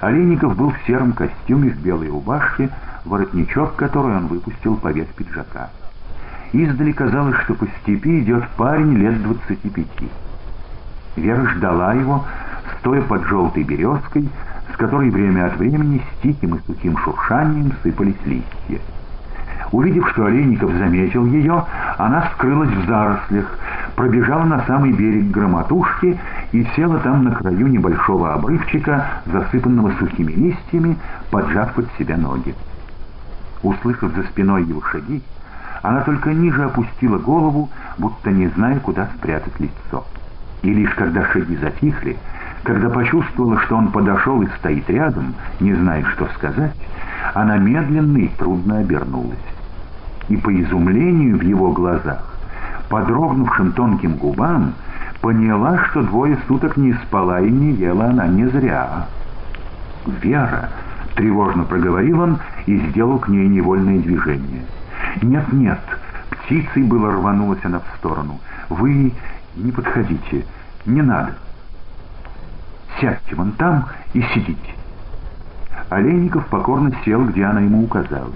Олейников был в сером костюме, в белой рубашке, воротничок, который он выпустил поверх пиджака. Издали казалось, что по степи идет парень лет двадцати пяти. Вера ждала его, стоя под желтой березкой, с которой время от времени с тихим и сухим шуршанием сыпались листья. Увидев, что Олейников заметил ее, она скрылась в зарослях, пробежала на самый берег громотушки и села там на краю небольшого обрывчика, засыпанного сухими листьями, поджав под себя ноги. Услышав за спиной его шаги, она только ниже опустила голову, будто не зная, куда спрятать лицо. И лишь когда шаги затихли, когда почувствовала, что он подошел и стоит рядом, не зная, что сказать, она медленно и трудно обернулась. И по изумлению в его глазах, по дрогнувшим тонким губам, поняла, что двое суток не спала и не ела она не зря. «Вера!» — тревожно проговорил он и сделал к ней невольное движение. «Нет, нет!» — птицей было рванулась она в сторону. «Вы не подходите, не надо. Сядьте вон там и сидите». Олейников покорно сел, где она ему указала.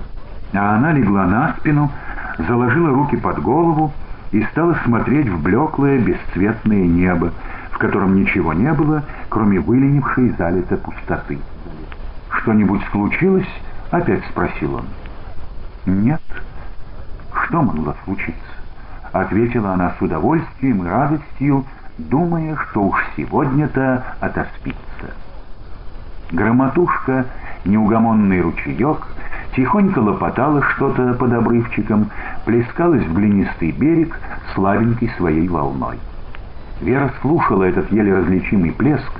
А она легла на спину, заложила руки под голову и стала смотреть в блеклое бесцветное небо, в котором ничего не было, кроме выленившей залитой пустоты. «Что-нибудь случилось?» — опять спросил он. «Нет». «Что могло случиться?» — ответила она с удовольствием и радостью, думая, что уж сегодня-то отоспится. Громотушка, неугомонный ручеек, тихонько лопотала что-то под обрывчиком, плескалась в глинистый берег слабенькой своей волной. Вера слушала этот еле различимый плеск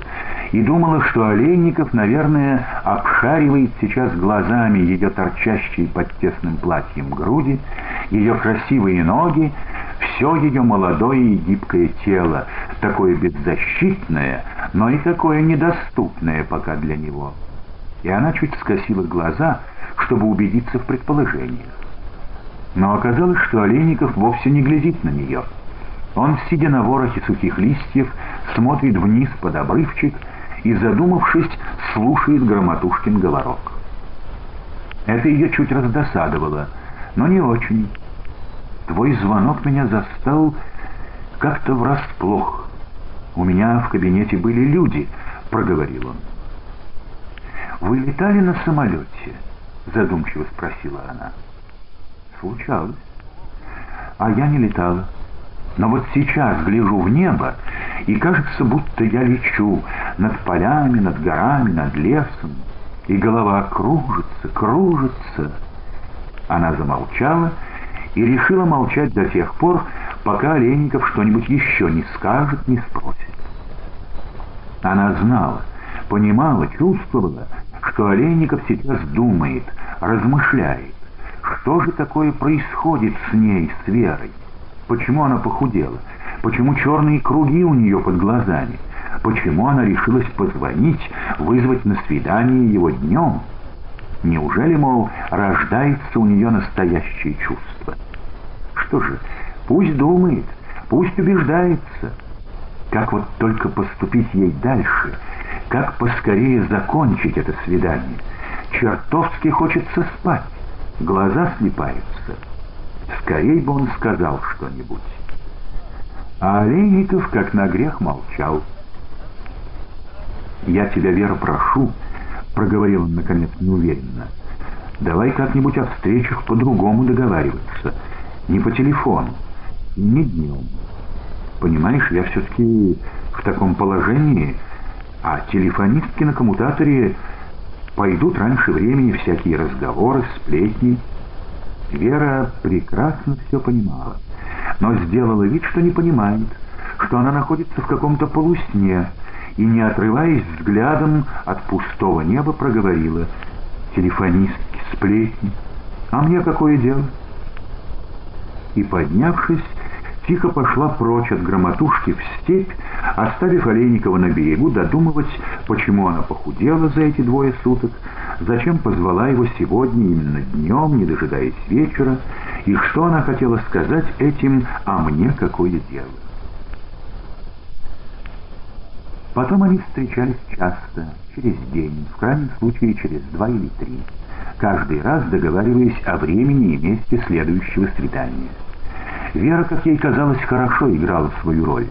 и думала, что Олейников, наверное, обшаривает сейчас глазами ее торчащие под тесным платьем груди, ее красивые ноги, все ее молодое и гибкое тело, такое беззащитное, но и такое недоступное пока для него. И она чуть скосила глаза, чтобы убедиться в предположениях. Но оказалось, что Олейников вовсе не глядит на нее. Он, сидя на ворохе сухих листьев, смотрит вниз под обрывчик и, задумавшись, слушает громотушкин говорок. Это ее чуть раздосадовало, но не очень. Твой звонок меня застал как-то врасплох. У меня в кабинете были люди, проговорил он. Вы летали на самолете? Задумчиво спросила она. Случалось. А я не летала. Но вот сейчас гляжу в небо, и кажется, будто я лечу над полями, над горами, над лесом, и голова кружится, кружится. Она замолчала и решила молчать до тех пор, пока Олейников что-нибудь еще не скажет, не спросит. Она знала, понимала, чувствовала, что Олейников сейчас думает, размышляет, что же такое происходит с ней, с Верой, почему она похудела, почему черные круги у нее под глазами, почему она решилась позвонить, вызвать на свидание его днем. Неужели, мол, рождается у нее настоящее чувство? Что же, пусть думает, пусть убеждается. Как вот только поступить ей дальше, как поскорее закончить это свидание. Чертовски хочется спать, глаза слепаются. Скорей бы он сказал что-нибудь. А Олейников, как на грех, молчал. «Я тебя, Вера, прошу», — проговорил он, наконец, неуверенно, — «давай как-нибудь о встречах по-другому договариваться. Не по телефону, не днем. Понимаешь, я все-таки в таком положении, а телефонистки на коммутаторе пойдут раньше времени всякие разговоры, сплетни». Вера прекрасно все понимала, но сделала вид, что не понимает, что она находится в каком-то полусне, и, не отрываясь взглядом от пустого неба, проговорила «Телефонистки, сплетни, а мне какое дело?» И, поднявшись, тихо пошла прочь от громотушки в степь, оставив Олейникова на берегу додумывать, почему она похудела за эти двое суток, зачем позвала его сегодня именно днем, не дожидаясь вечера, и что она хотела сказать этим «а мне какое дело?». Потом они встречались часто, через день, в крайнем случае через два или три, каждый раз договариваясь о времени и месте следующего свидания. Вера, как ей казалось, хорошо играла свою роль.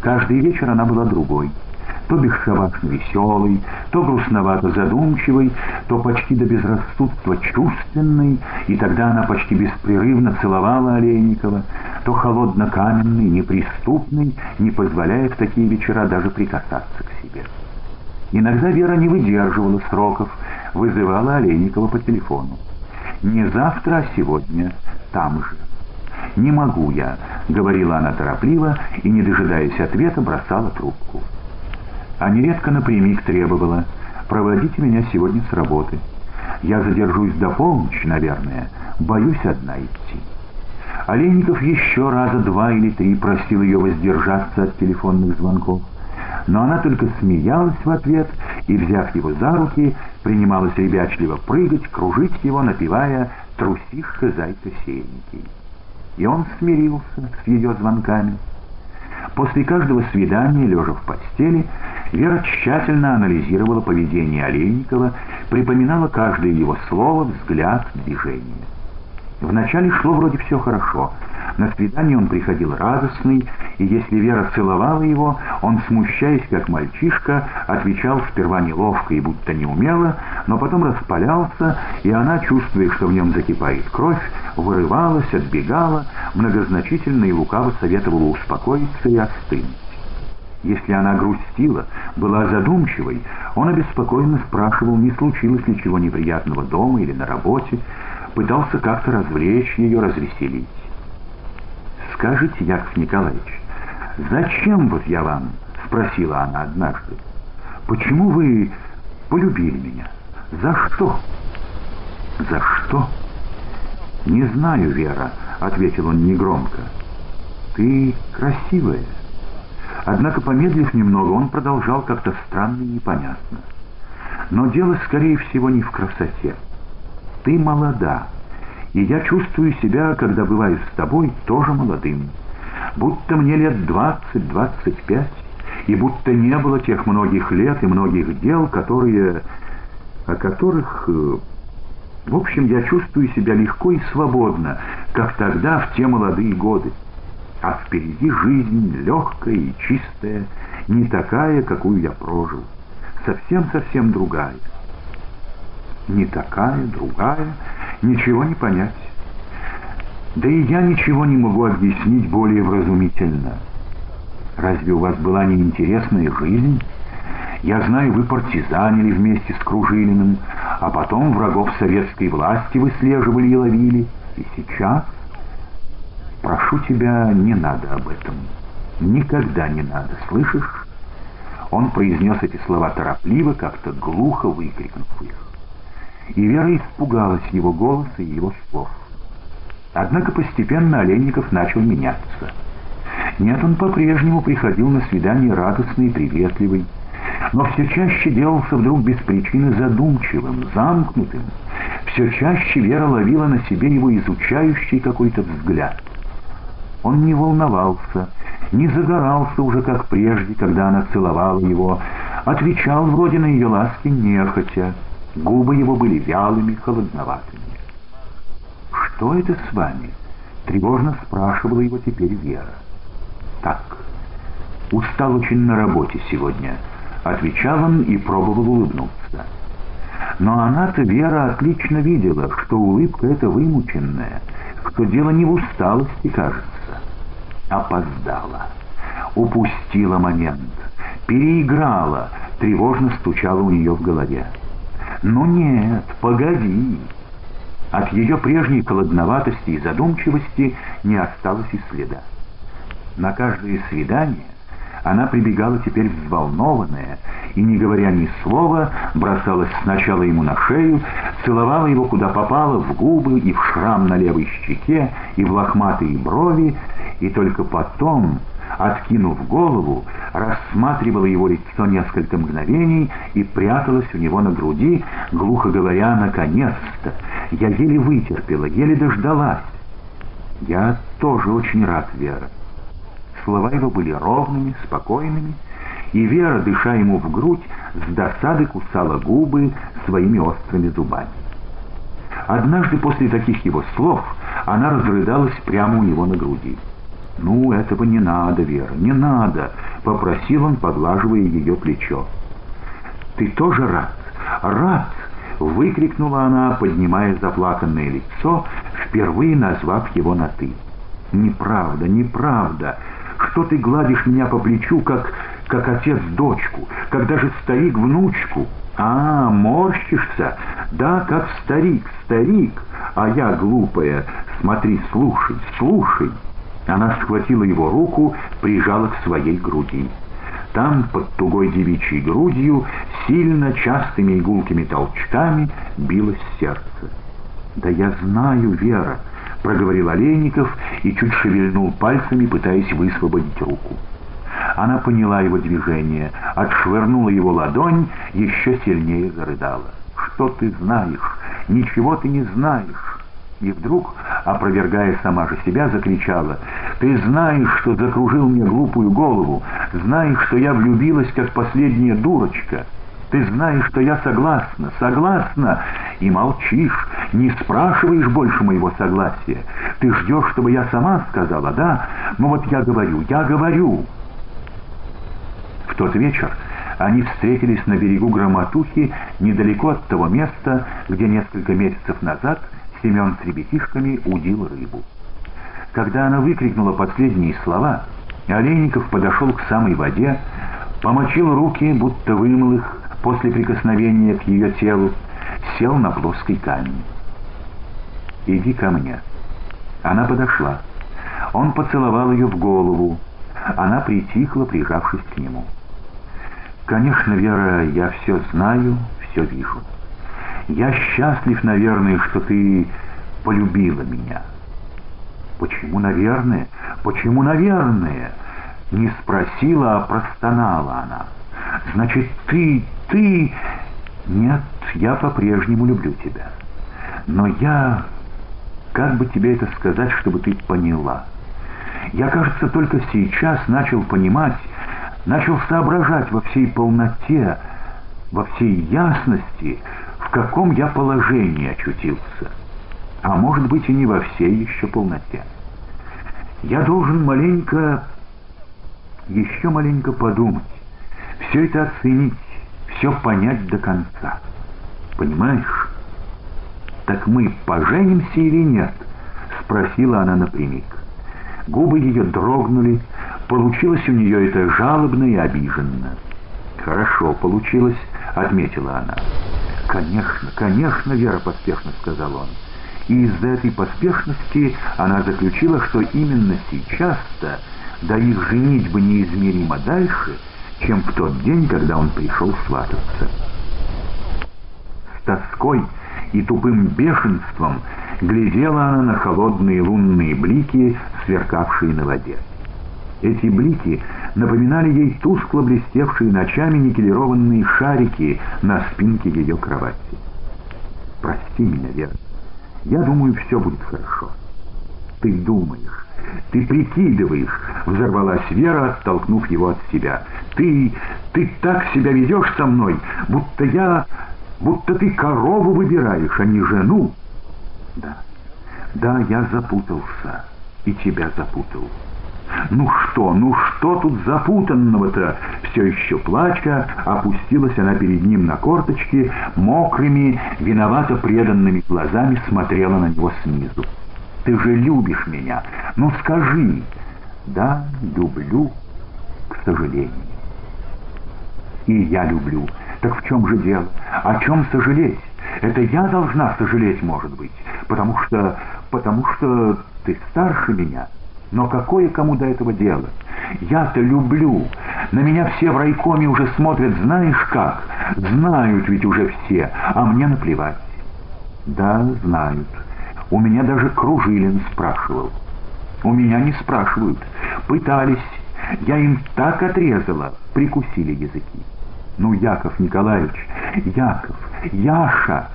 Каждый вечер она была другой. То бесшабашно веселой, то грустновато задумчивой, то почти до безрассудства чувственной, и тогда она почти беспрерывно целовала Олейникова, то холодно-каменный, неприступный, не позволяя в такие вечера даже прикасаться к себе. Иногда Вера не выдерживала сроков, вызывала Олейникова по телефону. Не завтра, а сегодня, там же. «Не могу я», — говорила она торопливо и, не дожидаясь ответа, бросала трубку. А нередко напрямик требовала «Проводите меня сегодня с работы. Я задержусь до полночи, наверное. Боюсь одна идти». Олейников еще раза два или три просил ее воздержаться от телефонных звонков. Но она только смеялась в ответ и, взяв его за руки, принималась ребячливо прыгать, кружить его, напевая «Трусишка, зайка, сенький» и он смирился с ее звонками. После каждого свидания, лежа в постели, Вера тщательно анализировала поведение Олейникова, припоминала каждое его слово, взгляд, движение. Вначале шло вроде все хорошо. На свидание он приходил радостный, и если Вера целовала его, он, смущаясь как мальчишка, отвечал сперва неловко и будто неумело, но потом распалялся, и она, чувствуя, что в нем закипает кровь, вырывалась, отбегала, многозначительно и лукаво советовала успокоиться и остынуть. Если она грустила, была задумчивой, он обеспокоенно спрашивал, не случилось ли чего неприятного дома или на работе, пытался как-то развлечь ее, развеселить. «Скажите, Яков Николаевич, зачем вот я вам?» — спросила она однажды. «Почему вы полюбили меня? За что?» «За что?» «Не знаю, Вера», — ответил он негромко. «Ты красивая». Однако, помедлив немного, он продолжал как-то странно и непонятно. «Но дело, скорее всего, не в красоте. Ты молода, и я чувствую себя, когда бываю с тобой, тоже молодым. Будто мне лет двадцать-двадцать пять, и будто не было тех многих лет и многих дел, которые... о которых... Э, в общем, я чувствую себя легко и свободно, как тогда, в те молодые годы. А впереди жизнь легкая и чистая, не такая, какую я прожил. Совсем-совсем другая не такая, другая, ничего не понять. Да и я ничего не могу объяснить более вразумительно. Разве у вас была неинтересная жизнь? Я знаю, вы партизанили вместе с Кружилиным, а потом врагов советской власти выслеживали и ловили. И сейчас? Прошу тебя, не надо об этом. Никогда не надо, слышишь? Он произнес эти слова торопливо, как-то глухо выкрикнув их и Вера испугалась его голоса и его слов. Однако постепенно Олейников начал меняться. Нет, он по-прежнему приходил на свидание радостный и приветливый, но все чаще делался вдруг без причины задумчивым, замкнутым. Все чаще Вера ловила на себе его изучающий какой-то взгляд. Он не волновался, не загорался уже, как прежде, когда она целовала его, отвечал вроде на ее ласки нехотя, Губы его были вялыми, холодноватыми. «Что это с вами?» — тревожно спрашивала его теперь Вера. «Так, устал очень на работе сегодня», — отвечал он и пробовал улыбнуться. Но она-то, Вера, отлично видела, что улыбка эта вымученная, что дело не в усталости, кажется. Опоздала, упустила момент, переиграла, тревожно стучала у нее в голове. «Ну нет, погоди!» От ее прежней холодноватости и задумчивости не осталось и следа. На каждое свидание она прибегала теперь взволнованная и, не говоря ни слова, бросалась сначала ему на шею, целовала его куда попало, в губы и в шрам на левой щеке, и в лохматые брови, и только потом, откинув голову, рассматривала его лицо несколько мгновений и пряталась у него на груди, глухо говоря «наконец-то». Я еле вытерпела, еле дождалась. «Я тоже очень рад, Вера». Слова его были ровными, спокойными, и Вера, дыша ему в грудь, с досады кусала губы своими острыми зубами. Однажды после таких его слов она разрыдалась прямо у него на груди. «Ну, этого не надо, Вера, не надо», — попросил он, поглаживая ее плечо. «Ты тоже рад? Рад!» — выкрикнула она, поднимая заплаканное лицо, впервые назвав его на «ты». «Неправда, неправда! Что ты гладишь меня по плечу, как, как отец дочку, как даже старик внучку? А, морщишься? Да, как старик, старик! А я глупая, смотри, слушай, слушай!» Она схватила его руку, прижала к своей груди. Там, под тугой девичьей грудью, сильно, частыми игулкими толчками билось сердце. «Да я знаю, Вера», — проговорил Олейников и чуть шевельнул пальцами, пытаясь высвободить руку. Она поняла его движение, отшвырнула его ладонь, еще сильнее зарыдала. «Что ты знаешь? Ничего ты не знаешь!» И вдруг, опровергая сама же себя, закричала, «Ты знаешь, что закружил мне глупую голову, знаешь, что я влюбилась, как последняя дурочка». Ты знаешь, что я согласна, согласна, и молчишь, не спрашиваешь больше моего согласия. Ты ждешь, чтобы я сама сказала, да? Ну вот я говорю, я говорю. В тот вечер они встретились на берегу Громотухи, недалеко от того места, где несколько месяцев назад Семен с ребятишками удил рыбу. Когда она выкрикнула последние слова, Олейников подошел к самой воде, помочил руки, будто вымыл их, после прикосновения к ее телу, сел на плоский камень. «Иди ко мне». Она подошла. Он поцеловал ее в голову. Она притихла, прижавшись к нему. «Конечно, Вера, я все знаю, все вижу. Я счастлив, наверное, что ты полюбила меня». «Почему, наверное? Почему, наверное?» Не спросила, а простонала она. «Значит, ты ты... Нет, я по-прежнему люблю тебя. Но я... Как бы тебе это сказать, чтобы ты поняла? Я, кажется, только сейчас начал понимать, начал соображать во всей полноте, во всей ясности, в каком я положении очутился. А может быть и не во всей еще полноте. Я должен маленько, еще маленько подумать, все это оценить, все понять до конца. Понимаешь? Так мы поженимся или нет? Спросила она напрямик. Губы ее дрогнули, получилось у нее это жалобно и обиженно. «Хорошо получилось», — отметила она. «Конечно, конечно, Вера поспешно», — сказал он. И из-за этой поспешности она заключила, что именно сейчас-то до их женитьбы неизмеримо дальше — чем в тот день, когда он пришел свататься. С тоской и тупым бешенством глядела она на холодные лунные блики, сверкавшие на воде. Эти блики напоминали ей тускло блестевшие ночами никелированные шарики на спинке ее кровати. «Прости меня, Вера. Я думаю, все будет хорошо. Ты думаешь, ты прикидываешь!» — взорвалась Вера, оттолкнув его от себя. «Ты... ты так себя ведешь со мной, будто я... будто ты корову выбираешь, а не жену!» «Да, да, я запутался, и тебя запутал». «Ну что, ну что тут запутанного-то?» Все еще плача, опустилась она перед ним на корточки, мокрыми, виновато преданными глазами смотрела на него снизу. Ты же любишь меня. Ну скажи. Да, люблю, к сожалению. И я люблю. Так в чем же дело? О чем сожалеть? Это я должна сожалеть, может быть, потому что... потому что ты старше меня. Но какое кому до этого дело? Я-то люблю. На меня все в райкоме уже смотрят, знаешь как? Знают ведь уже все, а мне наплевать. Да, знают. У меня даже Кружилин спрашивал. У меня не спрашивают. Пытались. Я им так отрезала, прикусили языки. Ну, Яков Николаевич, Яков, Яша!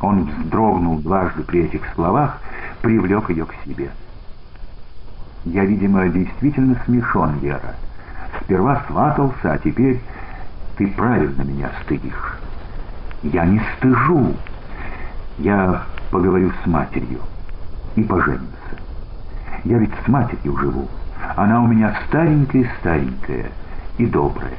Он вздрогнул дважды при этих словах, привлек ее к себе. Я, видимо, действительно смешон, Вера. Сперва сватался, а теперь ты правильно меня стыдишь. Я не стыжу. Я поговорю с матерью и поженимся. Я ведь с матерью живу. Она у меня старенькая-старенькая и добрая.